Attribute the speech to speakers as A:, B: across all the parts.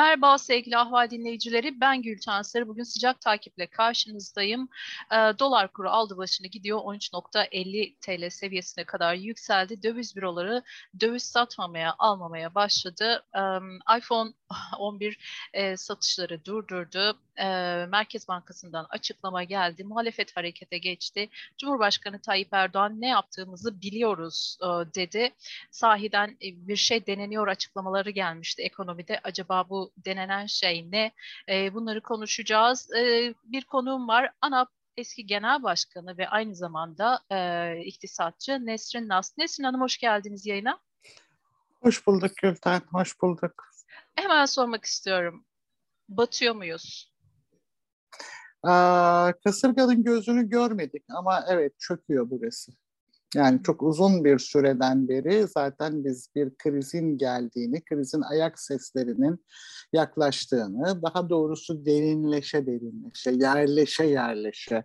A: Merhaba sevgili Ahval dinleyicileri. Ben Gülten Sarı. Bugün sıcak takiple karşınızdayım. E, dolar kuru aldı başını gidiyor. 13.50 TL seviyesine kadar yükseldi. Döviz büroları döviz satmamaya, almamaya başladı. E, iPhone 11 e, satışları durdurdu. E, Merkez Bankası'ndan açıklama geldi. Muhalefet harekete geçti. Cumhurbaşkanı Tayyip Erdoğan ne yaptığımızı biliyoruz e, dedi. Sahiden bir şey deneniyor açıklamaları gelmişti ekonomide. Acaba bu denenen şey ne? E, bunları konuşacağız. E, bir konuğum var. ANAP eski genel başkanı ve aynı zamanda e, iktisatçı Nesrin Nas. Nesrin Hanım hoş geldiniz yayına.
B: Hoş bulduk Gülten, hoş bulduk.
A: Hemen sormak istiyorum. Batıyor muyuz?
B: Aa, kasırganın gözünü görmedik ama evet çöküyor burası. Yani çok uzun bir süreden beri zaten biz bir krizin geldiğini, krizin ayak seslerinin yaklaştığını, daha doğrusu derinleşe derinleşe, yerleşe yerleşe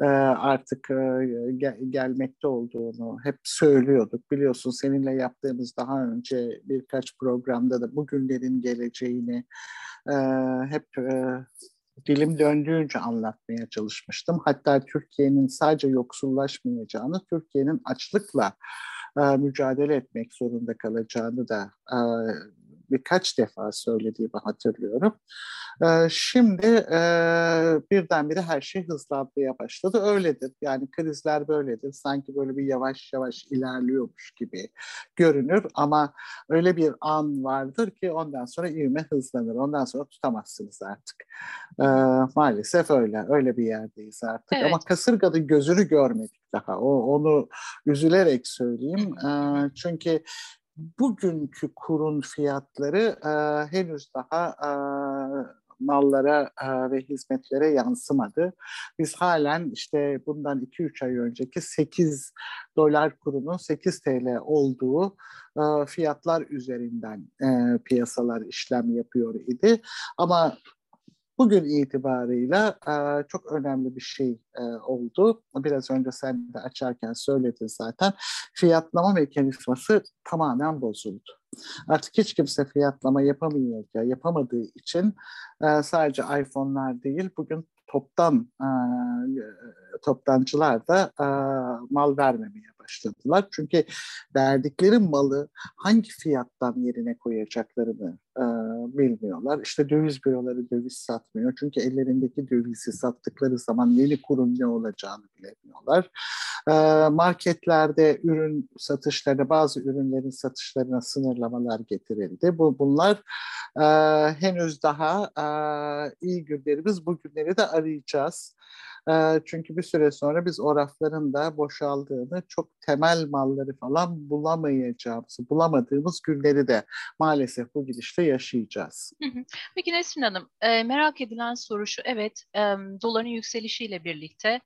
B: e, artık e, gelmekte olduğunu hep söylüyorduk. Biliyorsun seninle yaptığımız daha önce birkaç programda da bugünlerin geleceğini e, hep dilim döndüğünce anlatmaya çalışmıştım. Hatta Türkiye'nin sadece yoksullaşmayacağını, Türkiye'nin açlıkla e, mücadele etmek zorunda kalacağını da e, birkaç defa söylediğimi hatırlıyorum. Ee, şimdi e, birdenbire her şey hızlanmaya başladı. Öyledir. Yani krizler böyledir. Sanki böyle bir yavaş yavaş ilerliyormuş gibi görünür ama öyle bir an vardır ki ondan sonra ivme hızlanır. Ondan sonra tutamazsınız artık. Ee, maalesef öyle. Öyle bir yerdeyiz artık. Evet. Ama kasırganın gözünü görmedik daha. O, onu üzülerek söyleyeyim. Ee, çünkü bugünkü kurun fiyatları e, henüz daha e, mallara e, ve hizmetlere yansımadı. Biz halen işte bundan 2-3 ay önceki 8 dolar kurunun 8 TL olduğu e, fiyatlar üzerinden e, piyasalar işlem yapıyor idi. Ama bugün itibarıyla e, çok önemli bir şey e, oldu. Biraz önce sen de açarken söyledin zaten. Fiyatlama mekanizması tamamen bozuldu. Artık hiç kimse fiyatlama yapamıyor ya yapamadığı için e, sadece iPhone'lar değil bugün toptan e, toptancılar da e, mal vermemeye başladılar. Çünkü verdikleri malı hangi fiyattan yerine koyacaklarını e, bilmiyorlar. İşte döviz büroları döviz satmıyor. Çünkü ellerindeki dövizi sattıkları zaman yeni kurum ne olacağını bilemiyorlar. E, marketlerde ürün satışlarına, bazı ürünlerin satışlarına sınırlamalar getirildi. Bu Bunlar e, henüz daha e, iyi günlerimiz. Bu günleri de arayacağız. Çünkü bir süre sonra biz o rafların da boşaldığını, çok temel malları falan bulamayacağımızı, bulamadığımız günleri de maalesef bu gidişte yaşayacağız.
A: Peki Nesrin Hanım, e, merak edilen soru şu. Evet, e, doların yükselişiyle birlikte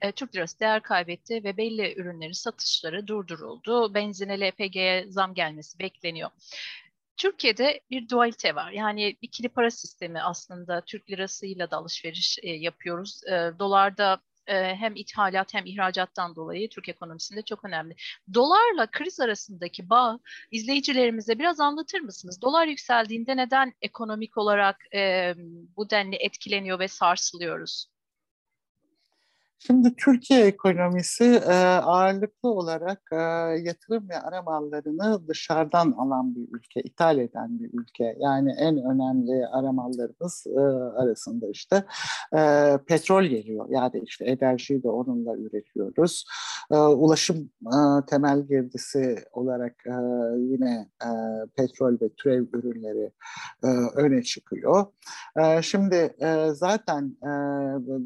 A: e, Türk lirası değer kaybetti ve belli ürünlerin satışları durduruldu. Benzine, LPG'ye zam gelmesi bekleniyor. Türkiye'de bir dualite var. Yani ikili para sistemi aslında Türk lirasıyla da alışveriş e, yapıyoruz. E, dolarda e, hem ithalat hem ihracattan dolayı Türk ekonomisinde çok önemli. Dolarla kriz arasındaki bağ izleyicilerimize biraz anlatır mısınız? Dolar yükseldiğinde neden ekonomik olarak e, bu denli etkileniyor ve sarsılıyoruz?
B: Şimdi Türkiye ekonomisi e, ağırlıklı olarak e, yatırım ve ara mallarını dışarıdan alan bir ülke, ithal eden bir ülke. Yani en önemli ara mallarımız e, arasında işte e, petrol geliyor. Yani işte enerjiyi de onunla üretiyoruz. E, ulaşım e, temel girdisi olarak e, yine e, petrol ve türev ürünleri e, öne çıkıyor. E, şimdi e, zaten e,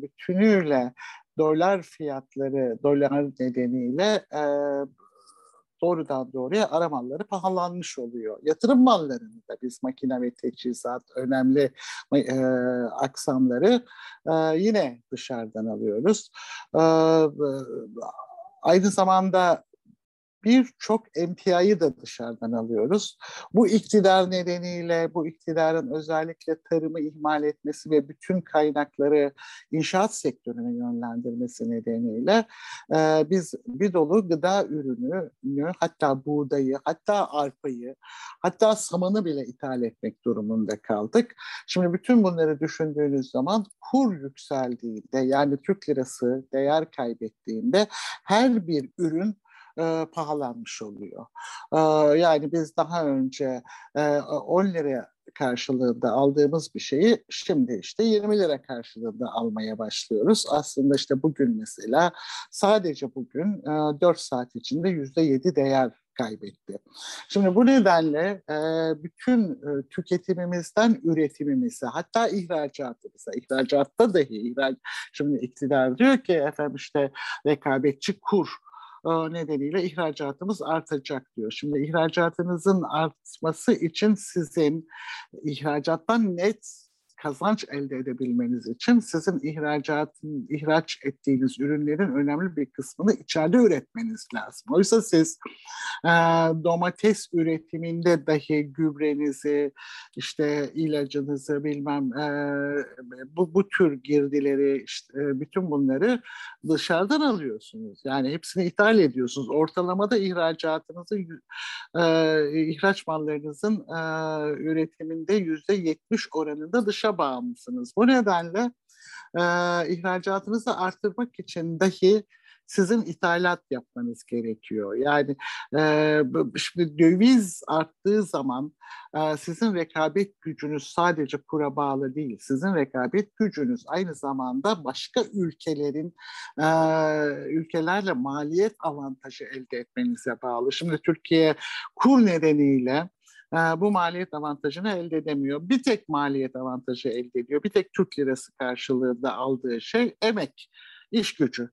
B: bütünüyle dolar fiyatları, dolar nedeniyle e, doğrudan doğruya ara malları pahalanmış oluyor. Yatırım mallarını da biz makine ve teçhizat, önemli e, aksamları e, yine dışarıdan alıyoruz. E, aynı zamanda birçok emtiayı da dışarıdan alıyoruz. Bu iktidar nedeniyle, bu iktidarın özellikle tarımı ihmal etmesi ve bütün kaynakları inşaat sektörüne yönlendirmesi nedeniyle e, biz bir dolu gıda ürünü, hatta buğdayı, hatta arpayı, hatta samanı bile ithal etmek durumunda kaldık. Şimdi bütün bunları düşündüğünüz zaman kur yükseldiğinde yani Türk lirası değer kaybettiğinde her bir ürün e, pahalanmış oluyor. E, yani biz daha önce e, 10 liraya karşılığında aldığımız bir şeyi şimdi işte 20 lira karşılığında almaya başlıyoruz. Aslında işte bugün mesela sadece bugün e, 4 saat içinde %7 değer kaybetti. Şimdi bu nedenle e, bütün e, tüketimimizden üretimimize hatta ihracatımıza, ihracatta dahi ihrac, şimdi iktidar diyor ki efendim işte rekabetçi kur e, nedeniyle ihracatımız artacak diyor. Şimdi ihracatınızın artması için sizin ihracattan net kazanç elde edebilmeniz için sizin ihracatın, ihraç ettiğiniz ürünlerin önemli bir kısmını içeride üretmeniz lazım. Oysa siz e, domates üretiminde dahi gübrenizi, işte ilacınızı bilmem e, bu, bu tür girdileri, işte, e, bütün bunları dışarıdan alıyorsunuz. Yani hepsini ithal ediyorsunuz. Ortalamada ihracatınızı, e, ihraç mallarınızın e, üretiminde yüzde yetmiş oranında dışarı dışa bağımlısınız. Bu nedenle e, ihracatınızı arttırmak için dahi sizin ithalat yapmanız gerekiyor. Yani e, şimdi döviz arttığı zaman e, sizin rekabet gücünüz sadece kura bağlı değil. Sizin rekabet gücünüz aynı zamanda başka ülkelerin e, ülkelerle maliyet avantajı elde etmenize bağlı. Şimdi Türkiye kur nedeniyle bu maliyet avantajını elde edemiyor. Bir tek maliyet avantajı elde ediyor. Bir tek Türk lirası karşılığında aldığı şey emek, iş gücü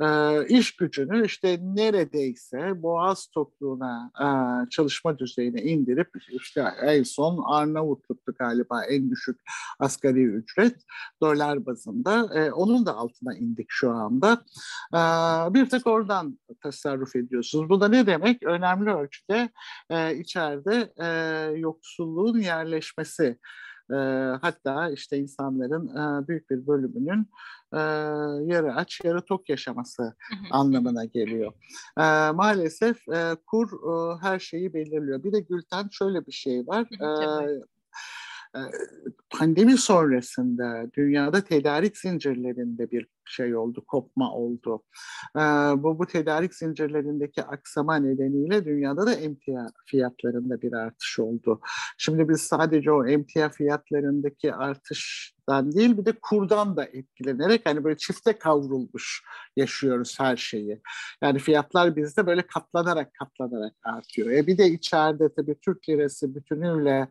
B: e, iş gücünü işte neredeyse boğaz tokluğuna e, çalışma düzeyine indirip işte en son Arnavutluk'tu galiba en düşük asgari ücret dolar bazında. E, onun da altına indik şu anda. E, bir tek oradan tasarruf ediyorsunuz. Bu da ne demek? Önemli ölçüde e, içeride e, yoksulluğun yerleşmesi e, hatta işte insanların e, büyük bir bölümünün e, yarı aç yarı tok yaşaması anlamına geliyor. E, maalesef e, kur e, her şeyi belirliyor. Bir de Gülten şöyle bir şey var. E, pandemi sonrasında dünyada tedarik zincirlerinde bir şey oldu, kopma oldu. Bu, bu tedarik zincirlerindeki aksama nedeniyle dünyada da emtia fiyatlarında bir artış oldu. Şimdi biz sadece o emtia fiyatlarındaki artıştan değil bir de kurdan da etkilenerek hani böyle çifte kavrulmuş yaşıyoruz her şeyi. Yani fiyatlar bizde böyle katlanarak katlanarak artıyor. E bir de içeride tabii Türk lirası bütünüyle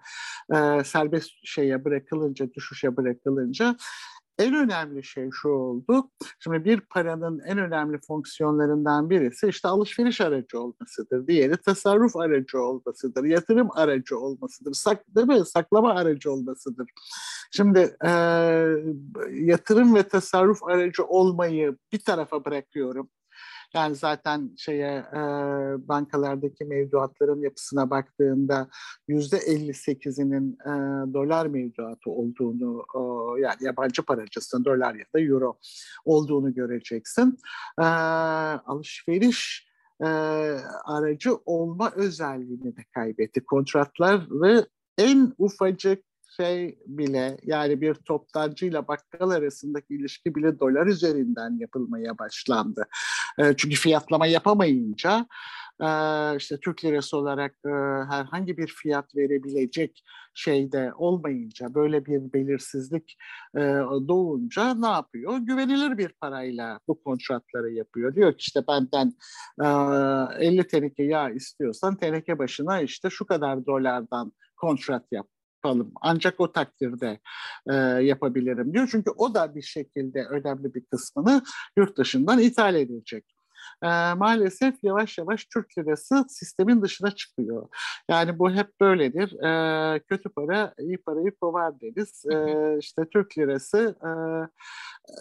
B: e, serbest şeye bırakılınca, düşüşe bırakılınca en önemli şey şu oldu. Şimdi bir paranın en önemli fonksiyonlarından birisi işte alışveriş aracı olmasıdır. Diğeri tasarruf aracı olmasıdır. Yatırım aracı olmasıdır. Sak, değil mi? Saklama aracı olmasıdır. Şimdi e, yatırım ve tasarruf aracı olmayı bir tarafa bırakıyorum. Yani zaten şeye e, bankalardaki mevduatların yapısına baktığında yüzde 58'inin e, dolar mevduatı olduğunu e, yani yabancı paracısın dolar ya da euro olduğunu göreceksin. E, alışveriş e, aracı olma özelliğini de kaybetti. Kontratları en ufacık şey bile yani bir toptancıyla bakkal arasındaki ilişki bile dolar üzerinden yapılmaya başlandı. E, çünkü fiyatlama yapamayınca e, işte Türk lirası olarak e, herhangi bir fiyat verebilecek şeyde olmayınca böyle bir belirsizlik e, doğunca ne yapıyor? Güvenilir bir parayla bu kontratları yapıyor. Diyor ki işte benden e, 50 teneke yağ istiyorsan teneke başına işte şu kadar dolardan kontrat yap yapalım. Ancak o takdirde e, yapabilirim diyor. Çünkü o da bir şekilde önemli bir kısmını yurt dışından ithal edecek. E, maalesef yavaş yavaş Türk lirası sistemin dışına çıkıyor. Yani bu hep böyledir. E, kötü para iyi parayı kovar deriz. E, işte Türk lirası e, e,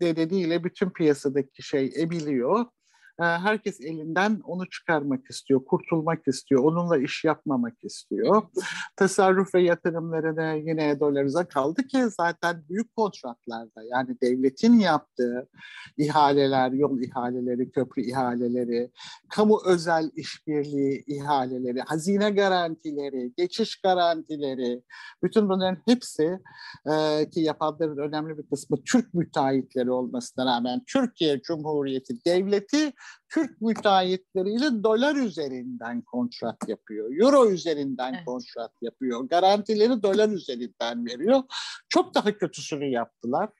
B: nedeniyle bütün piyasadaki şey ebiliyor herkes elinden onu çıkarmak istiyor, kurtulmak istiyor, onunla iş yapmamak istiyor. Tasarruf ve yatırımlarını yine dolarize kaldı ki zaten büyük kontratlarda yani devletin yaptığı ihaleler, yol ihaleleri, köprü ihaleleri, kamu özel işbirliği ihaleleri, hazine garantileri, geçiş garantileri, bütün bunların hepsi e, ki yapanların önemli bir kısmı Türk müteahhitleri olmasına rağmen Türkiye Cumhuriyeti Devleti Türk müteahhitleriyle dolar üzerinden kontrat yapıyor. Euro üzerinden evet. kontrat yapıyor. Garantileri dolar üzerinden veriyor. Çok daha kötüsünü yaptılar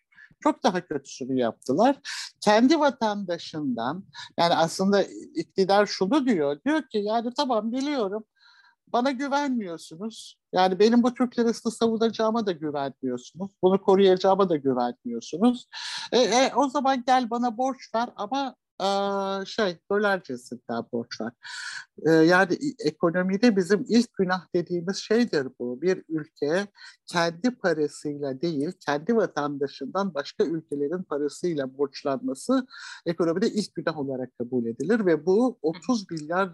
B: çok daha kötüsünü yaptılar. Kendi vatandaşından yani aslında iktidar şunu diyor. Diyor ki yani tamam biliyorum bana güvenmiyorsunuz. Yani benim bu Türk lirasını savunacağıma da güvenmiyorsunuz. Bunu koruyacağıma da güvenmiyorsunuz. E, e, o zaman gel bana borç ver ama şey dolar cinsinden borç ver. E, yani ekonomide bizim ilk günah dediğimiz şeydir bu. Bir ülke kendi parasıyla değil, kendi vatandaşından başka ülkelerin parasıyla borçlanması ekonomide ilk günah olarak kabul edilir ve bu 30 milyar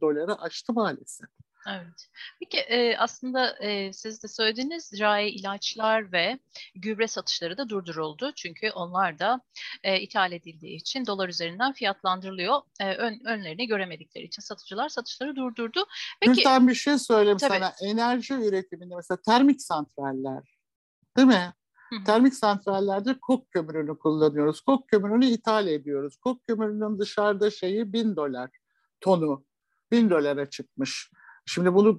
B: doları aştı maalesef.
A: Evet. Peki e, aslında e, siz de söylediğiniz zirai ilaçlar ve gübre satışları da durduruldu. Çünkü onlar da e, ithal edildiği için dolar üzerinden fiyatlandırılıyor. E, ön, önlerini göremedikleri için satıcılar satışları durdurdu.
B: Peki, Gülten bir şey söyleyeyim tabii. sana. Enerji üretiminde mesela termik santraller değil mi? Hı-hı. Termik santrallerde kok kömürünü kullanıyoruz. Kok kömürünü ithal ediyoruz. Kok kömürünün dışarıda şeyi bin dolar tonu. Bin dolara çıkmış. Şimdi bunu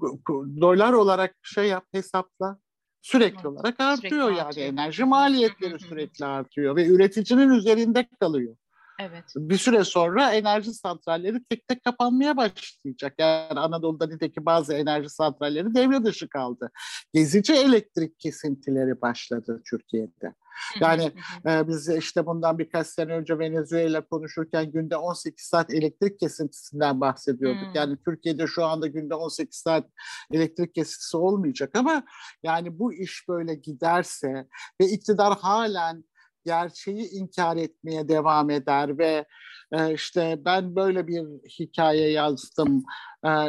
B: dolar olarak şey yap hesapla sürekli olarak artıyor sürekli yani artıyor. enerji maliyetleri sürekli artıyor ve üreticinin üzerinde kalıyor.
A: Evet.
B: Bir süre sonra enerji santralleri tek tek kapanmaya başlayacak. Yani Anadolu'da nitekim bazı enerji santralleri devre dışı kaldı. Gezici elektrik kesintileri başladı Türkiye'de. Yani e, biz işte bundan birkaç sene önce Venezuela konuşurken günde 18 saat elektrik kesintisinden bahsediyorduk. Hmm. Yani Türkiye'de şu anda günde 18 saat elektrik kesintisi olmayacak ama yani bu iş böyle giderse ve iktidar halen gerçeği inkar etmeye devam eder ve e, işte ben böyle bir hikaye yazdım,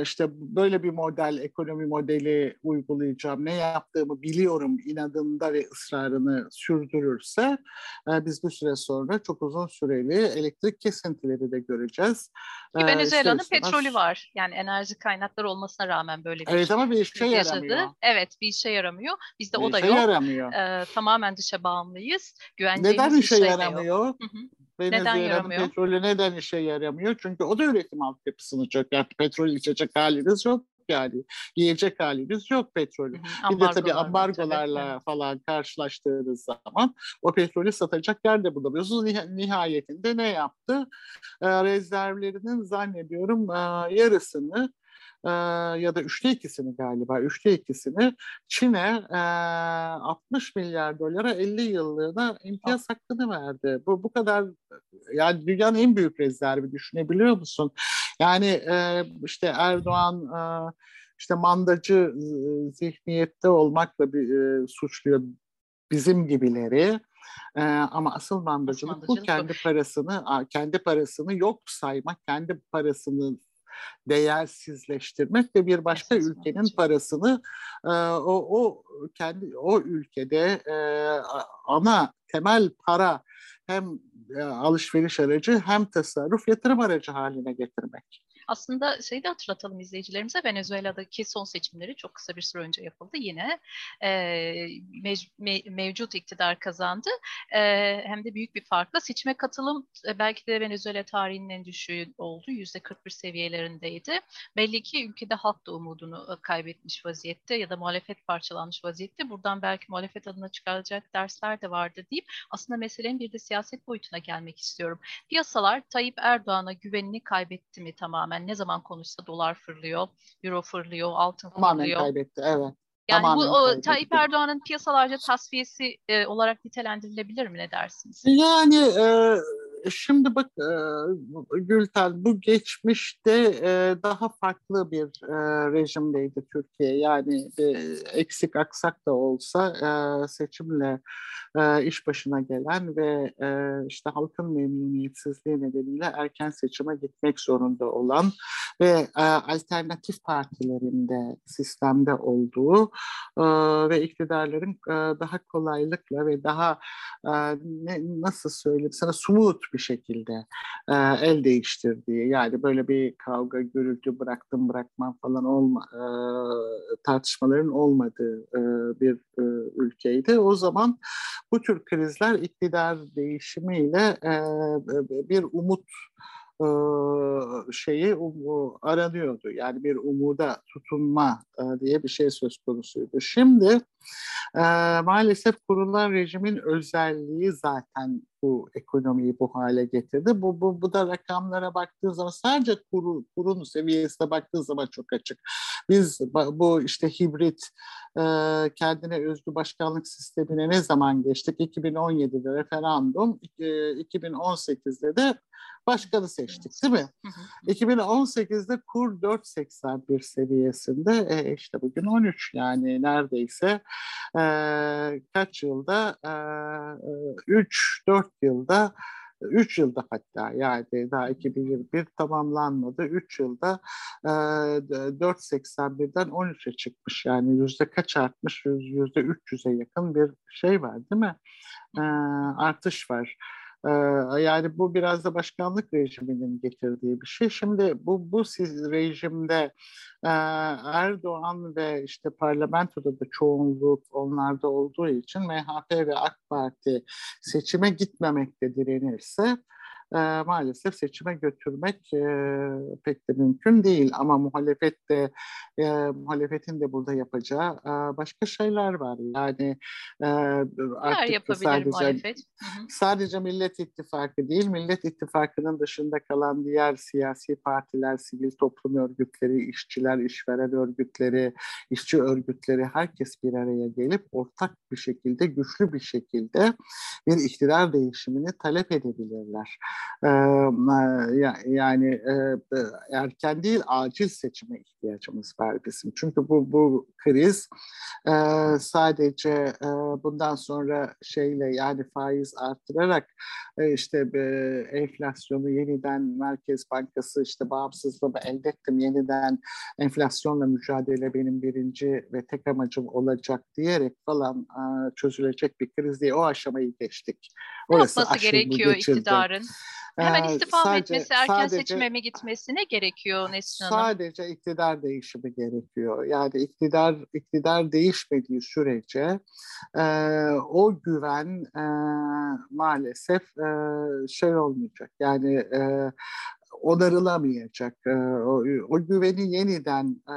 B: işte böyle bir model, ekonomi modeli uygulayacağım, ne yaptığımı biliyorum inadında ve ısrarını sürdürürse biz bir süre sonra çok uzun süreli elektrik kesintileri de göreceğiz.
A: Venezuela'nın işte, petrolü var. Yani enerji kaynakları olmasına rağmen böyle bir
B: Evet ama bir işe yaşadı. yaramıyor.
A: Evet bir işe yaramıyor. Bizde bir o da yok. Yaramıyor. Ee, tamamen dışa bağımlıyız.
B: Güvenceğimiz neden işe şey yaramıyor? Hı hı. Venezuela'nın petrolü neden işe yaramıyor? Çünkü o da üretim altyapısını çökertti. Petrol içecek haliniz yok yani. Yiyecek haliniz yok petrolü. bir de tabii ambargolarla tabii. falan karşılaştığınız zaman o petrolü satacak yer de bulamıyorsunuz. Nihayetinde ne yaptı? Ee, rezervlerinin zannediyorum e, yarısını e, ya da üçte ikisini galiba, üçte ikisini Çin'e e, 60 milyar dolara 50 yıllığına imtiyaz hakkını verdi. Bu bu kadar yani dünyanın en büyük rezervi düşünebiliyor musun? Yani e, işte Erdoğan e, işte mandacı e, zihniyette olmakla bir, e, suçluyor bizim gibileri. Ee, ama asıl mandacılık, asıl mandacılık bu kendi parasını kendi parasını yok saymak, kendi parasını değersizleştirmek ve bir başka ülkenin parasını e, o, o kendi o ülkede e, ana temel para hem e, alışveriş aracı hem tasarruf yatırım aracı haline getirmek.
A: Aslında şeyi de hatırlatalım izleyicilerimize Venezuela'daki son seçimleri çok kısa bir süre önce yapıldı. Yine e, mev, me, mevcut iktidar kazandı. E, hem de büyük bir farkla seçime katılım belki de Venezuela tarihinin en düşüğü oldu. Yüzde 41 seviyelerindeydi. Belli ki ülkede halk da umudunu kaybetmiş vaziyette ya da muhalefet parçalanmış vaziyette. Buradan belki muhalefet adına çıkarılacak dersler de vardı deyip aslında meselenin bir de siyaset boyutuna gelmek istiyorum. Piyasalar Tayyip Erdoğan'a güvenini kaybetti mi tamamen? Yani ne zaman konuşsa dolar fırlıyor, euro fırlıyor, altın
B: Tamamen
A: fırlıyor.
B: Tamamen kaybetti, evet.
A: Yani Tamamen bu o, Tayyip Erdoğan'ın piyasalarca tasfiyesi e, olarak nitelendirilebilir mi ne dersiniz?
B: Yani e, şimdi bak e, Gülten bu geçmişte e, daha farklı bir e, rejimdeydi Türkiye. Yani e, eksik aksak da olsa e, seçimle e, iş başına gelen ve e, işte halkın memnuniyetsizliği nedeniyle erken seçime gitmek zorunda olan ve e, alternatif partilerinde sistemde olduğu e, ve iktidarların e, daha kolaylıkla ve daha e, nasıl söyleyeyim sana smooth bir şekilde e, el değiştirdiği yani böyle bir kavga gürültü bıraktım bırakmam falan olma e, tartışmaların olmadığı e, bir e, ülkeydi. O zaman bu tür krizler iktidar değişimiyle e, bir umut şeyi aranıyordu. Yani bir umuda tutunma diye bir şey söz konusuydu. Şimdi maalesef kurulan rejimin özelliği zaten bu ekonomiyi bu hale getirdi. Bu, bu, bu da rakamlara baktığın zaman sadece kuru, kurun seviyesine baktığın zaman çok açık. Biz bu işte hibrit kendine özgü başkanlık sistemine ne zaman geçtik? 2017'de referandum, 2018'de de başkanı seçtik değil mi? 2018'de kur 4.81 seviyesinde e, işte bugün 13 yani neredeyse e, kaç yılda e, 3-4 yılda 3 yılda hatta yani daha 2021 tamamlanmadı. 3 yılda e, 4.81'den 13'e çıkmış. Yani yüzde kaç artmış? Yüzde 300'e yakın bir şey var değil mi? E, artış var. Yani bu biraz da başkanlık rejiminin getirdiği bir şey. Şimdi bu bu rejimde e, Erdoğan ve işte parlamentoda da çoğunluk onlarda olduğu için MHP ve AK Parti seçime gitmemekte direnirse e, maalesef seçime götürmek e, pek de mümkün değil. Ama muhalefet de e, muhalefetin de burada yapacağı e, başka şeyler var. Yani
A: e, artık yapabilir sadece, muhalefet?
B: Sadece Millet İttifakı değil, Millet İttifakı'nın dışında kalan diğer siyasi partiler, sivil toplum örgütleri, işçiler, işveren örgütleri, işçi örgütleri herkes bir araya gelip ortak bir şekilde, güçlü bir şekilde bir iktidar değişimini talep edebilirler. Yani e, erken değil acil seçime ihtiyacımız var bizim. Çünkü bu bu kriz e, sadece e, bundan sonra şeyle yani faiz artırarak işte enflasyonu yeniden Merkez Bankası işte bağımsızlığımı elde ettim yeniden enflasyonla mücadele benim birinci ve tek amacım olacak diyerek falan çözülecek bir kriz diye o aşamayı geçtik.
A: Ne Orası yapması gerekiyor geçildi. iktidarın? Hemen istifa mı etmesi, erken sadece, seçime mi gitmesi ne gerekiyor Nesrin Hanım?
B: Sadece iktidar değişimi gerekiyor. Yani iktidar iktidar değişmediği sürece e, o güven e, maalesef e, şey olmayacak. Yani e, onarılamayacak. E, o, o güveni yeniden e,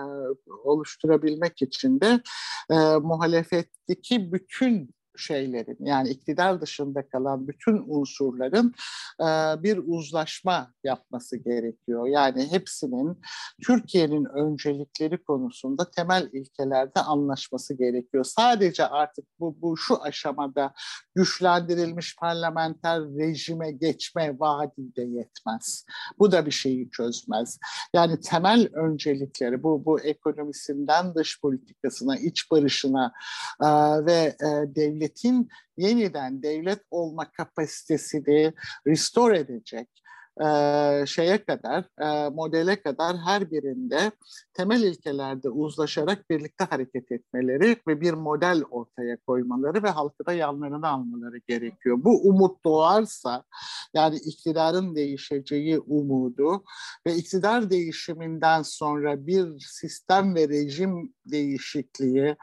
B: oluşturabilmek için de e, muhalefetteki bütün şeylerin yani iktidar dışında kalan bütün unsurların e, bir uzlaşma yapması gerekiyor. Yani hepsinin Türkiye'nin öncelikleri konusunda temel ilkelerde anlaşması gerekiyor. Sadece artık bu, bu şu aşamada güçlendirilmiş parlamenter rejime geçme vaadi de yetmez. Bu da bir şeyi çözmez. Yani temel öncelikleri bu, bu ekonomisinden dış politikasına, iç barışına e, ve e, devlet devletin yeniden devlet olma kapasitesini restore edecek e, şeye kadar, e, modele kadar her birinde temel ilkelerde uzlaşarak birlikte hareket etmeleri ve bir model ortaya koymaları ve halkı da yanlarına almaları gerekiyor. Bu umut doğarsa, yani iktidarın değişeceği umudu ve iktidar değişiminden sonra bir sistem ve rejim değişikliği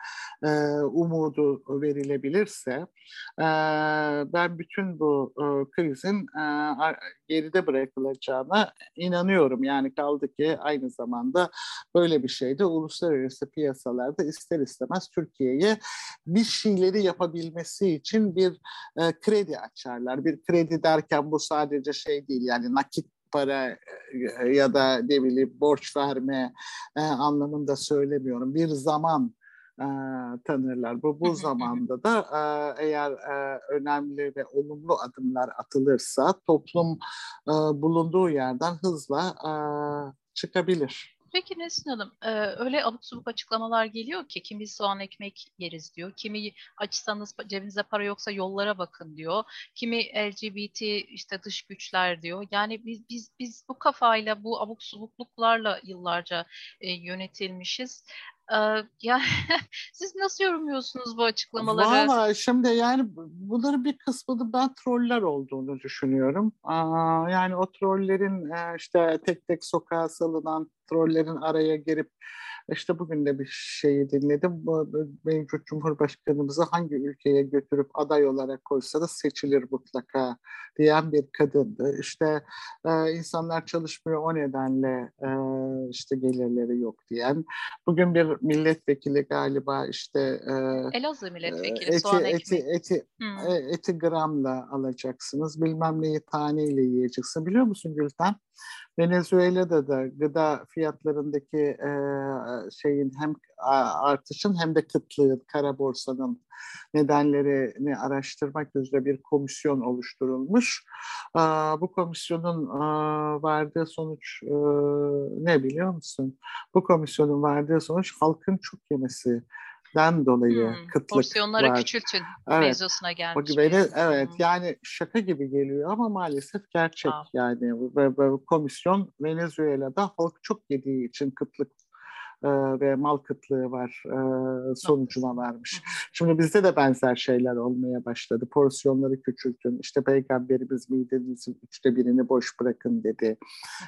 B: e, umudu verilebilirse, e, ben bütün bu e, krizin e, geride bırakılacağına inanıyorum. Yani kaldı ki aynı zamanda böyle bir şeyde uluslararası piyasalarda ister istemez Türkiye'ye bir şeyleri yapabilmesi için bir e, kredi açarlar. Bir kredi derken bu sadece şey değil yani nakit para e, ya da ne bileyim borç verme e, anlamında söylemiyorum. Bir zaman e, tanırlar. Bu bu zamanda da e, eğer e, önemli ve olumlu adımlar atılırsa toplum e, bulunduğu yerden hızla e, çıkabilir.
A: Peki Nesin Hanım, e, öyle abuk subuk açıklamalar geliyor ki kimi soğan ekmek yeriz diyor, kimi açsanız cebinize para yoksa yollara bakın diyor, kimi LGBT işte dış güçler diyor. Yani biz biz biz bu kafayla bu abuk subukluklarla yıllarca e, yönetilmişiz. Ya siz nasıl yorumluyorsunuz bu açıklamaları?
B: Valla şimdi yani bunların bir kısmı ben troller olduğunu düşünüyorum. Aa, yani o trollerin işte tek tek sokağa salınan trollerin araya girip işte bugün de bir şeyi dinledim. Mevcut Cumhurbaşkanımızı hangi ülkeye götürüp aday olarak koysa da seçilir mutlaka diyen bir kadındı. İşte e, insanlar çalışmıyor o nedenle e, işte gelirleri yok diyen. Bugün bir milletvekili galiba işte e,
A: Elazığ milletvekili eti, soğan
B: eti, eti, hmm. eti gramla alacaksınız. Bilmem neyi taneyle yiyeceksin. Biliyor musun Gülten? Venezuela'da da gıda fiyatlarındaki e, şeyin hem artışın hem de kıtlığın, kara borsanın nedenlerini araştırmak üzere bir komisyon oluşturulmuş. Bu komisyonun vardığı sonuç e, ne biliyor musun? Bu komisyonun vardığı sonuç halkın çok yemesi den dolayı hmm, kıtlık
A: porsiyonları
B: var.
A: küçültün evet. mevzusuna gelmiş.
B: Beni, evet hmm. yani şaka gibi geliyor ama maalesef gerçek Aa. yani ve, ve komisyon Venezuela'da halk çok yediği için kıtlık e, ve mal kıtlığı var e, sonucuna varmış. Şimdi bizde de benzer şeyler olmaya başladı. Porsiyonları küçültün. İşte peygamberimiz midenizin üçte birini boş bırakın dedi.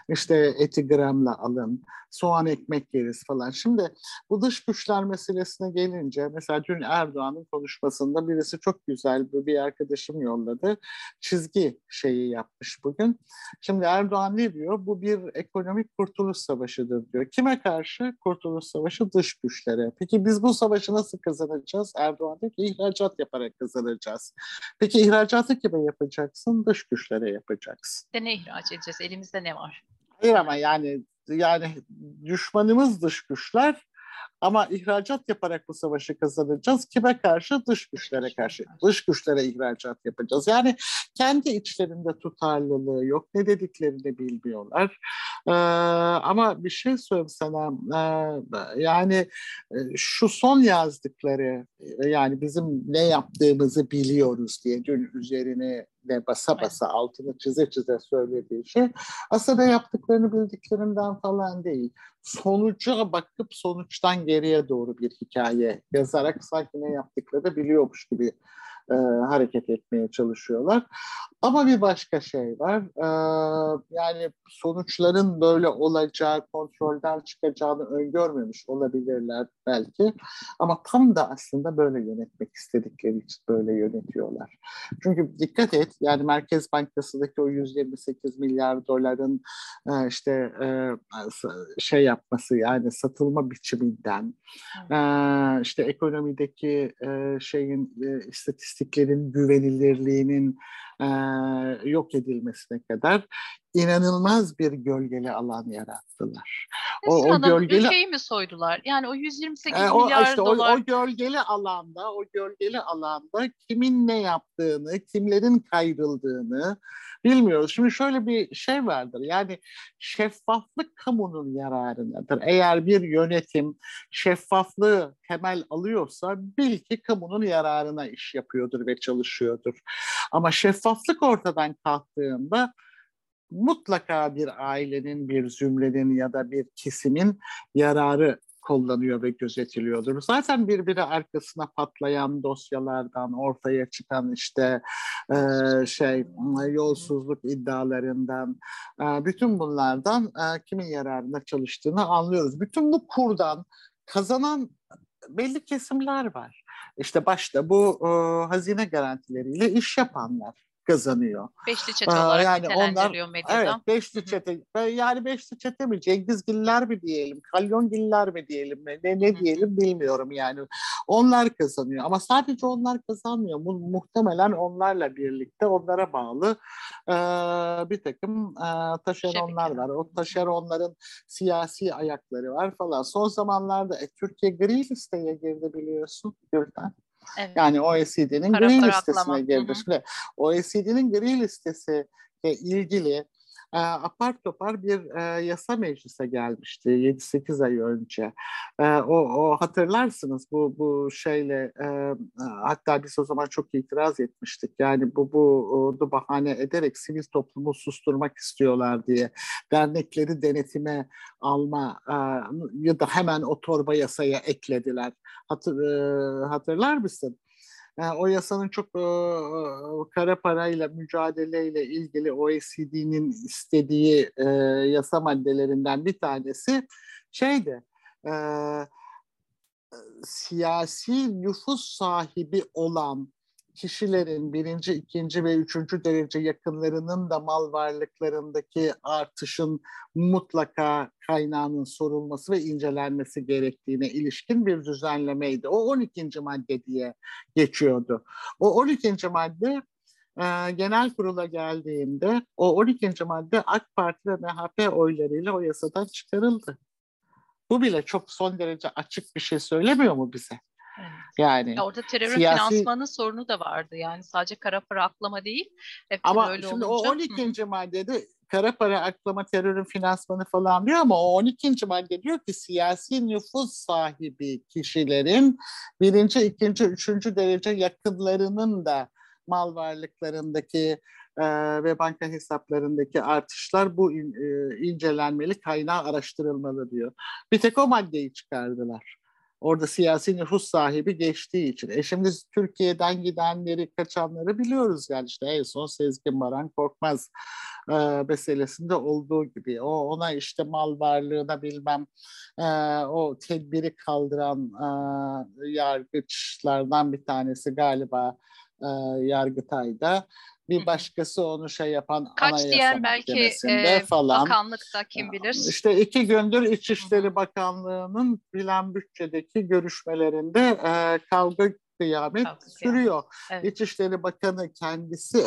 B: İşte eti gramla alın. Soğan ekmek yeriz falan. Şimdi bu dış güçler meselesine gelince mesela dün Erdoğan'ın konuşmasında birisi çok güzel bir arkadaşım yolladı. Çizgi şeyi yapmış bugün. Şimdi Erdoğan ne diyor? Bu bir ekonomik kurtuluş savaşıdır diyor. Kime karşı? Kurt Kurtuluş Savaşı dış güçlere. Peki biz bu savaşı nasıl kazanacağız? Erdoğan diyor ki ihracat yaparak kazanacağız. Peki ihracatı kime yapacaksın? Dış güçlere yapacaksın.
A: De ne ihraç edeceğiz? Elimizde ne var?
B: Hayır ama yani yani düşmanımız dış güçler ama ihracat yaparak bu savaşı kazanacağız. Kime karşı? Dış güçlere karşı. Dış güçlere ihracat yapacağız. Yani kendi içlerinde tutarlılığı yok. Ne dediklerini bilmiyorlar. Ee, ama bir şey söyleyeyim sana. Ee, yani e, şu son yazdıkları yani bizim ne yaptığımızı biliyoruz diye dün üzerine ve basa basa altını çize çize söylediği şey aslında yaptıklarını bildiklerinden falan değil. Sonuca bakıp sonuçtan geriye doğru bir hikaye yazarak sanki ne yaptıkları biliyormuş gibi e, hareket etmeye çalışıyorlar. Ama bir başka şey var. E, yani sonuçların böyle olacağı, kontrolden çıkacağını öngörmemiş olabilirler belki. Ama tam da aslında böyle yönetmek istedikleri için böyle yönetiyorlar. Çünkü dikkat et, yani Merkez Bankası'ndaki o 128 milyar doların e, işte e, şey yapması yani satılma biçiminden, e, işte ekonomideki e, şeyin e, istatistik istatistiklerin güvenilirliğinin e, yok edilmesine kadar inanılmaz bir gölgeli alan yarattılar.
A: O, o gölgeli ülkeyi mi soydular? Yani o 128 e, o, milyar işte dolar.
B: O, o gölgeli alanda, o gölgeli alanda kimin ne yaptığını, kimlerin kayrıldığını bilmiyoruz. Şimdi şöyle bir şey vardır. Yani şeffaflık kamunun yararınadır. Eğer bir yönetim şeffaflığı temel alıyorsa bil ki kamunun yararına iş yapıyordur ve çalışıyordur. Ama şeffaflık ortadan kalktığında mutlaka bir ailenin, bir zümrenin ya da bir kesimin yararı kullanıyor ve gözetiliyordur. Zaten birbiri arkasına patlayan dosyalardan ortaya çıkan işte e, şey yolsuzluk iddialarından e, bütün bunlardan e, kimin yararına çalıştığını anlıyoruz. Bütün bu kurdan kazanan belli kesimler var. İşte başta bu e, hazine garantileriyle iş yapanlar
A: kazanıyor. Beşli çete olarak yani
B: onlar, medyada. Evet, beşli çete. Yani beşli çete mi, Cengizgiller mi diyelim, Kalyongiller mi diyelim, ne, ne diyelim bilmiyorum yani. Onlar kazanıyor ama sadece onlar kazanmıyor. Mu muhtemelen onlarla birlikte onlara bağlı e, bir takım e, taşeronlar var. O taşeronların siyasi ayakları var falan. Son zamanlarda e, Türkiye gri listeye girdi biliyorsun Gülten. Evet. Yani OECD'nin gri listesine girdi. Şimdi OECD'nin gri listesi ile ilgili e, apar topar bir e, yasa meclise gelmişti 7-8 ay önce. E, o, o hatırlarsınız bu bu şeyle e, hatta biz o zaman çok itiraz etmiştik. Yani bu bu da bahane ederek sivil toplumu susturmak istiyorlar diye dernekleri denetime alma e, ya da hemen o torba yasaya eklediler. Hatır, e, hatırlar mısın? Yani o yasanın çok e, kara parayla mücadeleyle ilgili OECD'nin istediği e, yasa maddelerinden bir tanesi şeydi e, siyasi nüfus sahibi olan kişilerin birinci, ikinci ve üçüncü derece yakınlarının da mal varlıklarındaki artışın mutlaka kaynağının sorulması ve incelenmesi gerektiğine ilişkin bir düzenlemeydi. O 12. madde diye geçiyordu. O 12. madde e, genel kurula geldiğinde o 12. madde AK Parti ve MHP oylarıyla o yasadan çıkarıldı. Bu bile çok son derece açık bir şey söylemiyor mu bize?
A: Yani ya orada terörün siyasi... finansmanı sorunu da vardı. Yani sadece kara para aklama değil.
B: Hep ama öyle şimdi olunca... o 12. Hı. maddede kara para aklama terörün finansmanı falan diyor ama o 12. madde diyor ki siyasi nüfus sahibi kişilerin birinci, ikinci, üçüncü derece yakınlarının da mal varlıklarındaki e, ve banka hesaplarındaki artışlar bu in, e, incelenmeli, kaynağı araştırılmalı diyor. Bir tek o maddeyi çıkardılar. Orada siyasi nüfus sahibi geçtiği için. E şimdi Türkiye'den gidenleri, kaçanları biliyoruz yani işte en son Sezgin Baran Korkmaz e, meselesinde olduğu gibi. O ona işte mal varlığına bilmem e, o tedbiri kaldıran e, yargıçlardan bir tanesi galiba e, Yargıtay'da bir başkası onu şey yapan
A: Kaç anayasa diğer belki e, falan. bakanlıkta kim bilir.
B: İşte iki gündür İçişleri Bakanlığı'nın bilen bütçedeki görüşmelerinde e, kavga kıyamet kavga sürüyor. Evet. İçişleri Bakanı kendisi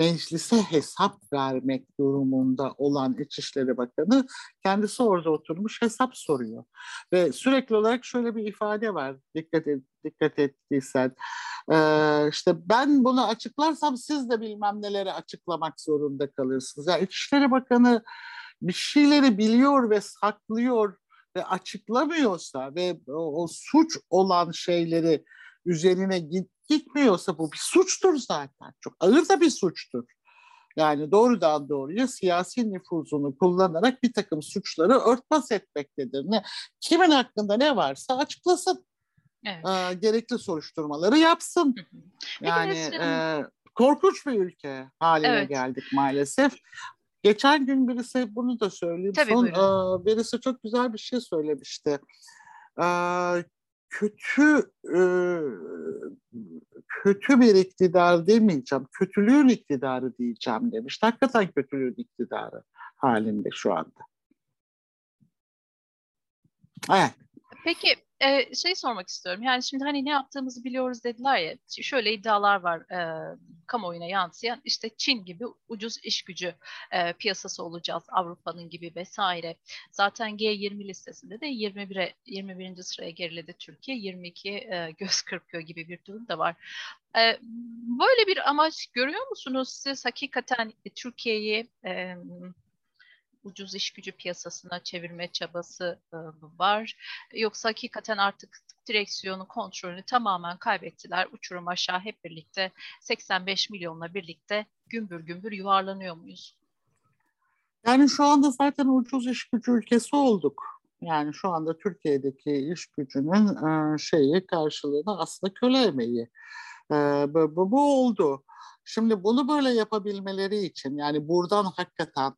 B: meclise hesap vermek durumunda olan İçişleri Bakanı kendisi orada oturmuş hesap soruyor. Ve sürekli olarak şöyle bir ifade var dikkat et, dikkat ettiysen. Ee, işte ben bunu açıklarsam siz de bilmem neleri açıklamak zorunda kalırsınız. Yani İçişleri Bakanı bir şeyleri biliyor ve saklıyor ve açıklamıyorsa ve o, o suç olan şeyleri üzerine git, gitmiyorsa bu bir suçtur zaten. Çok ağır da bir suçtur. Yani doğrudan doğruya siyasi nüfuzunu kullanarak bir takım suçları örtbas etmektedir. Ne, kimin hakkında ne varsa açıklasın. Evet. E, gerekli soruşturmaları yapsın. Yani e, korkunç bir ülke haline evet. geldik maalesef. Geçen gün birisi bunu da söyleyeyim. Tabii, Son, e, birisi çok güzel bir şey söylemişti. E, kötü e, kötü bir iktidar demeyeceğim, kötülüğün iktidarı diyeceğim demiş. Hakikaten kötülüğün iktidarı halinde şu anda.
A: Evet. Peki e, şey sormak istiyorum. Yani şimdi hani ne yaptığımızı biliyoruz dediler ya. Şöyle iddialar var e, kamuoyuna yansıyan. İşte Çin gibi ucuz iş gücü e, piyasası olacağız. Avrupa'nın gibi vesaire. Zaten G20 listesinde de 21'e 21. sıraya geriledi Türkiye. 22 e, göz kırpıyor gibi bir durum da var. E, böyle bir amaç görüyor musunuz siz hakikaten Türkiye'yi e, ucuz iş gücü piyasasına çevirme çabası e, var? Yoksa hakikaten artık direksiyonu, kontrolünü tamamen kaybettiler. Uçurum aşağı hep birlikte 85 milyonla birlikte gümbür gümbür yuvarlanıyor muyuz?
B: Yani şu anda zaten ucuz iş gücü ülkesi olduk. Yani şu anda Türkiye'deki iş gücünün e, şeyi karşılığında aslında köle emeği. E, bu, bu, bu oldu. Şimdi bunu böyle yapabilmeleri için yani buradan hakikaten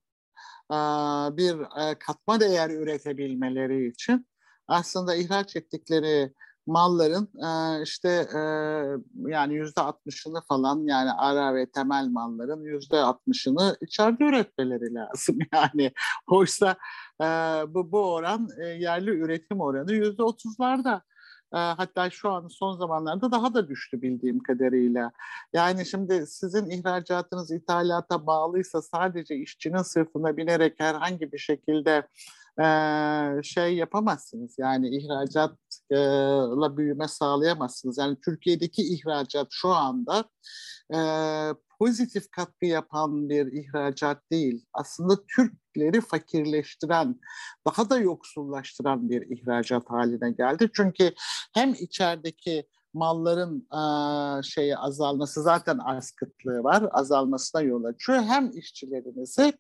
B: bir katma değer üretebilmeleri için aslında ihraç ettikleri malların e, işte e, yani yüzde altmışını falan yani ara ve temel malların yüzde altmışını içeride üretmeleri lazım yani. Oysa e, bu, bu oran e, yerli üretim oranı yüzde otuzlarda. Hatta şu an son zamanlarda daha da düştü bildiğim kadarıyla. Yani şimdi sizin ihracatınız ithalata bağlıysa sadece işçinin sırtına binerek herhangi bir şekilde şey yapamazsınız. Yani ihracatla büyüme sağlayamazsınız. Yani Türkiye'deki ihracat şu anda pozitif katkı yapan bir ihracat değil. Aslında Türkleri fakirleştiren, daha da yoksullaştıran bir ihracat haline geldi. Çünkü hem içerideki malların e, şeyi azalması zaten arz kıtlığı var azalmasına yol açıyor. Hem işçilerimizi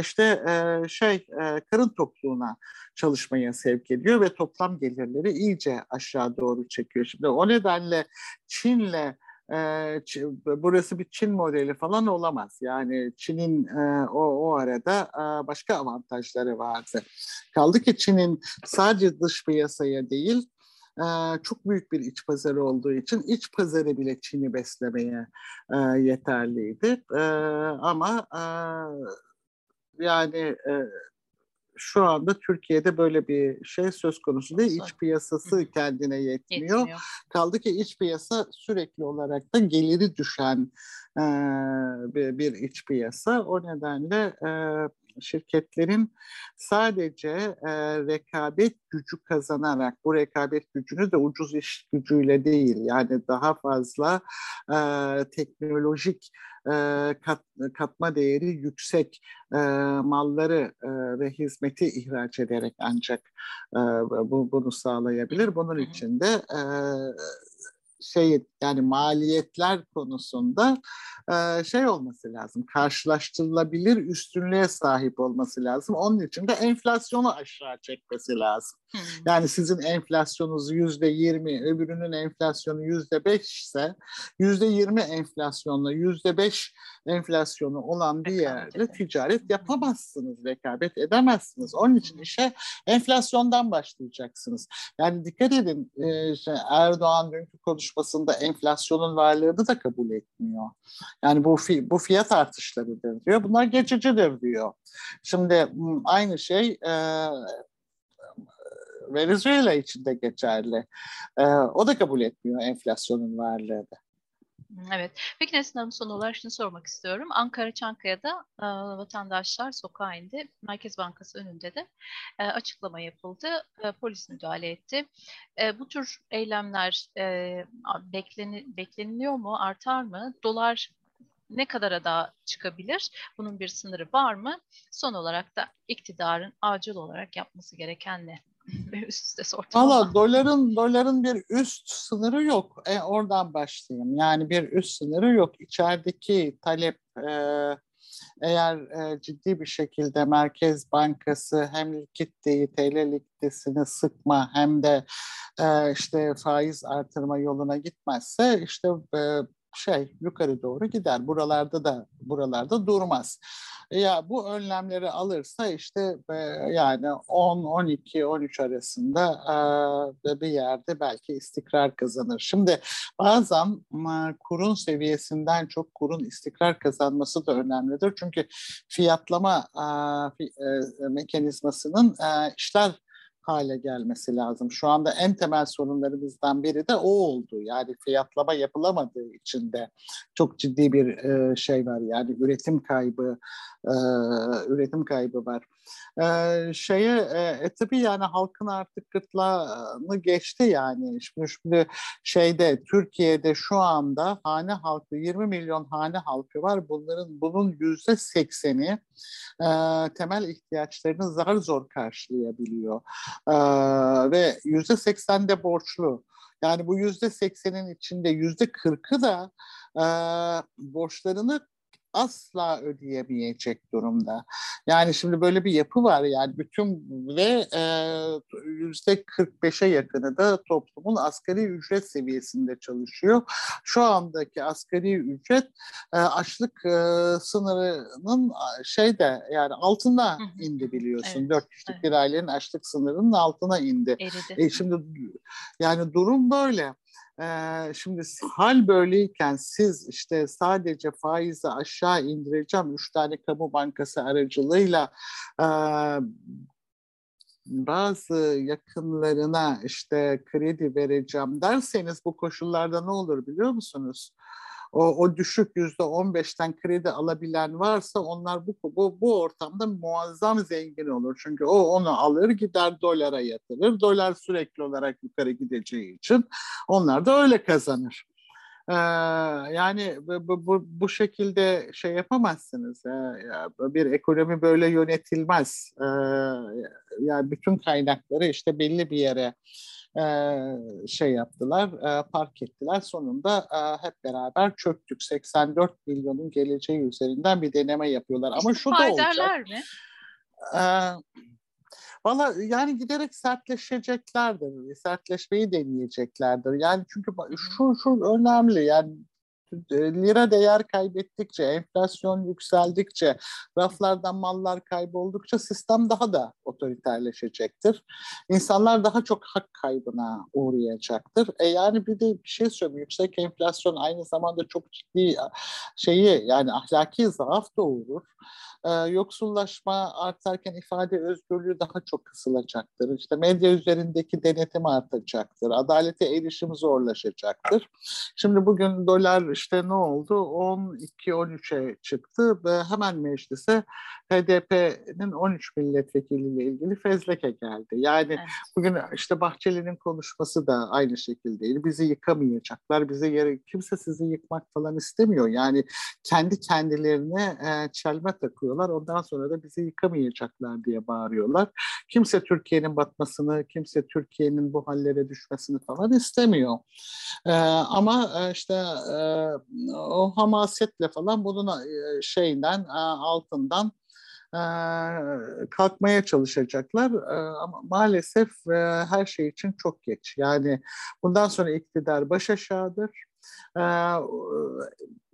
B: işte e, şey e, karın tokluğuna çalışmaya sevk ediyor ve toplam gelirleri iyice aşağı doğru çekiyor. Şimdi o nedenle Çin'le burası bir Çin modeli falan olamaz. Yani Çin'in o, o arada başka avantajları vardı. Kaldı ki Çin'in sadece dış piyasaya değil çok büyük bir iç pazarı olduğu için iç pazarı bile Çin'i beslemeye yeterliydi. ama yani şu anda Türkiye'de böyle bir şey söz konusu değil. İç piyasası kendine yetmiyor. yetmiyor. Kaldı ki iç piyasa sürekli olarak da geliri düşen e, bir, bir iç piyasa. O nedenle e, şirketlerin sadece e, rekabet gücü kazanarak bu rekabet gücünü de ucuz iş gücüyle değil yani daha fazla e, teknolojik e, kat, katma değeri yüksek e, malları e, ve hizmeti ihraç ederek ancak e, bu, bunu sağlayabilir. Bunun için de e, şey yani maliyetler konusunda e, şey olması lazım. Karşılaştırılabilir üstünlüğe sahip olması lazım. Onun için de enflasyonu aşağı çekmesi lazım. Hmm. Yani sizin enflasyonunuz yüzde yirmi, öbürünün enflasyonu yüzde beş ise yüzde yirmi enflasyonla yüzde beş enflasyonu olan bir yerde ticaret yapamazsınız, rekabet edemezsiniz. Onun için işe enflasyondan başlayacaksınız. Yani dikkat edin işte Erdoğan dünkü konuşmasında enflasyonun varlığını da kabul etmiyor. Yani bu fi, bu fiyat artışlarıdır diyor. Bunlar geçicidir diyor. Şimdi aynı şey e, Venezuela için de geçerli. E, o da kabul etmiyor enflasyonun varlığını.
A: Evet. Peki Nesin Hanım son olarak şunu sormak istiyorum. Ankara Çankaya'da e, vatandaşlar sokağa indi. Merkez Bankası önünde de e, açıklama yapıldı. E, polis müdahale etti. E, bu tür eylemler e, bekleni, bekleniliyor mu? Artar mı? Dolar ne kadara daha çıkabilir? Bunun bir sınırı var mı? Son olarak da iktidarın acil olarak yapması gereken ne? Üst üste sordum.
B: Valla doların doların bir üst sınırı yok. E, oradan başlayayım. Yani bir üst sınırı yok. İçerideki talep e, eğer e, ciddi bir şekilde Merkez Bankası hem likiditeyi, TL likiditesini sıkma hem de e, işte faiz artırma yoluna gitmezse işte e, şey yukarı doğru gider. Buralarda da buralarda durmaz. Ya bu önlemleri alırsa işte e, yani 10, 12, 13 arasında e, bir yerde belki istikrar kazanır. Şimdi bazen kurun seviyesinden çok kurun istikrar kazanması da önemlidir. Çünkü fiyatlama e, mekanizmasının işler hale gelmesi lazım. Şu anda en temel sorunlarımızdan biri de o oldu. Yani fiyatlama yapılamadığı için de çok ciddi bir e, şey var. Yani üretim kaybı, e, üretim kaybı var. E, şeye e, tabii yani halkın artık gırtlağını geçti yani. Şimdi, şimdi şeyde Türkiye'de şu anda hane halkı 20 milyon hane halkı var. Bunların bunun yüzde sekseni temel ihtiyaçlarını zar zor karşılayabiliyor. E, ve yüzde seksen de borçlu. Yani bu yüzde seksenin içinde yüzde kırkı da e, borçlarını asla ödeyemeyecek durumda. Yani şimdi böyle bir yapı var yani bütün ve e, yüzde 45'e yakını da toplumun asgari ücret seviyesinde çalışıyor. Şu andaki asgari ücret e, açlık e, sınırının şeyde yani altına indi biliyorsun. Evet, Dört kişilik evet. bir ailenin açlık sınırının altına indi. E şimdi yani durum böyle. Şimdi hal böyleyken siz işte sadece faizi aşağı indireceğim üç tane kamu bankası aracılığıyla bazı yakınlarına işte kredi vereceğim derseniz bu koşullarda ne olur biliyor musunuz? O, o düşük yüzde on beşten kredi alabilen varsa onlar bu, bu, bu ortamda muazzam zengin olur. Çünkü o onu alır gider dolara yatırır. Dolar sürekli olarak yukarı gideceği için onlar da öyle kazanır. Ee, yani bu, bu, bu şekilde şey yapamazsınız. Ee, bir ekonomi böyle yönetilmez. Ee, yani bütün kaynakları işte belli bir yere şey yaptılar, park ettiler. Sonunda hep beraber çöktük. 84 milyonun geleceği üzerinden bir deneme yapıyorlar. Ama şu da olacak. mi? Valla yani giderek sertleşeceklerdir. Sertleşmeyi deneyeceklerdir. Yani çünkü şu, şu önemli yani lira değer kaybettikçe, enflasyon yükseldikçe, raflardan mallar kayboldukça sistem daha da otoriterleşecektir. İnsanlar daha çok hak kaybına uğrayacaktır. E yani bir de bir şey söyleyeyim, yüksek enflasyon aynı zamanda çok ciddi şeyi yani ahlaki zaaf doğurur e, yoksullaşma artarken ifade özgürlüğü daha çok kısılacaktır. İşte medya üzerindeki denetim artacaktır. Adalete erişim zorlaşacaktır. Şimdi bugün dolar işte ne oldu? 12-13'e çıktı ve hemen meclise HDP'nin 13 milletvekiliyle ilgili fezleke geldi. Yani evet. bugün işte Bahçeli'nin konuşması da aynı şekildeydi. Bizi yıkamayacaklar, bize yere kimse sizi yıkmak falan istemiyor. Yani kendi kendilerine e, çelme takıyorlar. Ondan sonra da bizi yıkamayacaklar diye bağırıyorlar. Kimse Türkiye'nin batmasını, kimse Türkiye'nin bu hallere düşmesini falan istemiyor. E, ama e, işte e, o hamasetle falan bunun e, şeyinden e, altından kalkmaya çalışacaklar ama maalesef her şey için çok geç. Yani bundan sonra iktidar baş aşağıdır.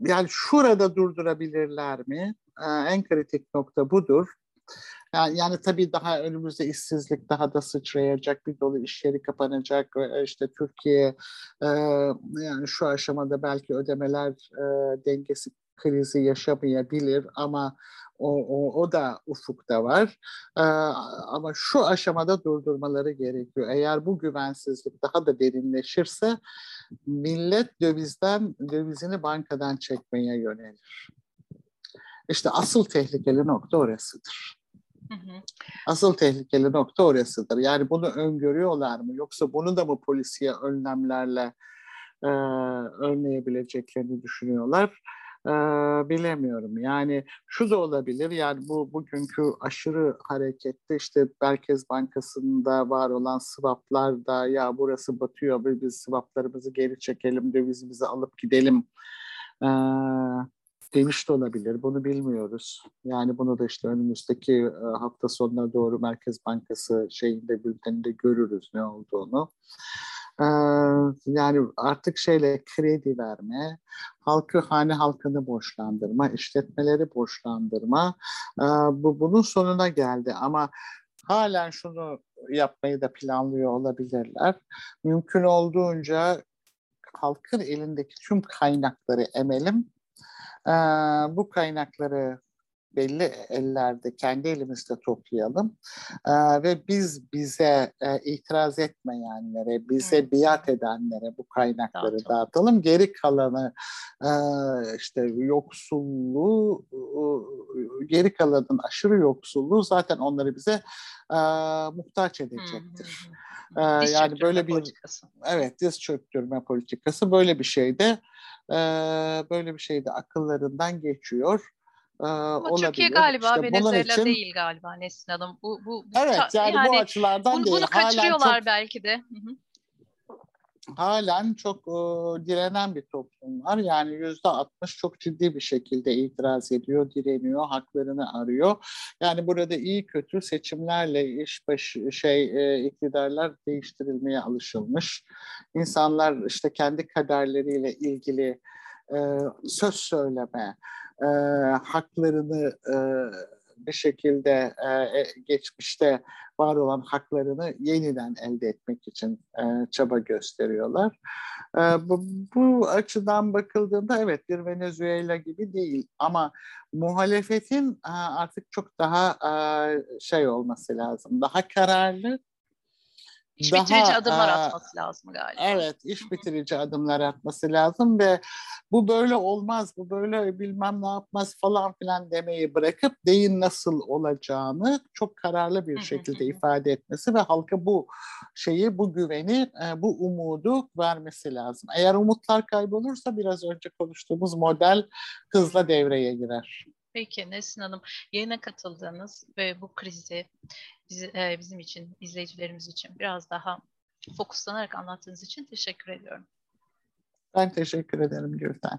B: Yani şurada durdurabilirler mi? En kritik nokta budur. Yani, yani tabii daha önümüzde işsizlik daha da sıçrayacak, bir dolu iş yeri kapanacak. İşte Türkiye yani şu aşamada belki ödemeler dengesi krizi yaşamayabilir ama o, o, o da ufukta var. Ee, ama şu aşamada durdurmaları gerekiyor. Eğer bu güvensizlik daha da derinleşirse millet dövizden dövizini bankadan çekmeye yönelir. İşte asıl tehlikeli nokta orasıdır. Asıl tehlikeli nokta orasıdır. Yani bunu öngörüyorlar mı? Yoksa bunu da mı polisiye önlemlerle e, önleyebileceklerini düşünüyorlar? E, bilemiyorum. Yani şu da olabilir. Yani bu bugünkü aşırı harekette işte Merkez Bankası'nda var olan swaplar da ya burası batıyor biz swaplarımızı geri çekelim dövizimizi alıp gidelim e, demiş de olabilir. Bunu bilmiyoruz. Yani bunu da işte önümüzdeki hafta sonuna doğru Merkez Bankası şeyinde bülteninde görürüz ne olduğunu. Yani artık şeyle kredi verme, halkı hane halkını borçlandırma, işletmeleri borçlandırma bu bunun sonuna geldi ama halen şunu yapmayı da planlıyor olabilirler. Mümkün olduğunca halkın elindeki tüm kaynakları emelim. Ee, bu kaynakları belli ellerde kendi elimizde toplayalım e, ve biz bize e, itiraz etmeyenlere, bize evet. biat edenlere bu kaynakları evet. dağıtalım. Geri kalanı e, işte yoksulluğu, geri kalanın aşırı yoksulluğu zaten onları bize e, muhtaç edecektir. Hı hı. E, yani böyle bir politikası. evet diz çöktürme politikası böyle bir şeyde e, böyle bir şeyde akıllarından geçiyor.
A: Ama olabilir. Türkiye galiba işte Venezuela için... değil galiba Nesin Hanım. Bu, bu,
B: evet yani, yani bu açılardan
A: bunu,
B: değil.
A: Bunu kaçırıyorlar Halen çok... belki de. Hı-hı.
B: halen çok e, direnen bir toplum var. Yani yüzde 60 çok ciddi bir şekilde itiraz ediyor, direniyor, haklarını arıyor. Yani burada iyi kötü seçimlerle iş başı şey e, iktidarlar değiştirilmeye alışılmış. İnsanlar işte kendi kaderleriyle ilgili e, söz söyleme, e, haklarını e, bir şekilde e, e, geçmişte var olan haklarını yeniden elde etmek için e, çaba gösteriyorlar. E, bu, bu açıdan bakıldığında evet bir Venezuela gibi değil ama muhalefetin e, artık çok daha e, şey olması lazım, daha kararlı
A: İş daha, bitirici adımlar e, atması lazım galiba.
B: Evet, iş bitirici adımlar atması lazım ve bu böyle olmaz, bu böyle bilmem ne yapmaz falan filan demeyi bırakıp deyin nasıl olacağını çok kararlı bir şekilde ifade etmesi ve halka bu şeyi, bu güveni, e, bu umudu vermesi lazım. Eğer umutlar kaybolursa biraz önce konuştuğumuz model hızla devreye girer.
A: Peki Nesin Hanım, yayına katıldığınız ve bu krizi bizi, e, bizim için, izleyicilerimiz için biraz daha fokuslanarak anlattığınız için teşekkür ediyorum.
B: Ben teşekkür ederim Gülten.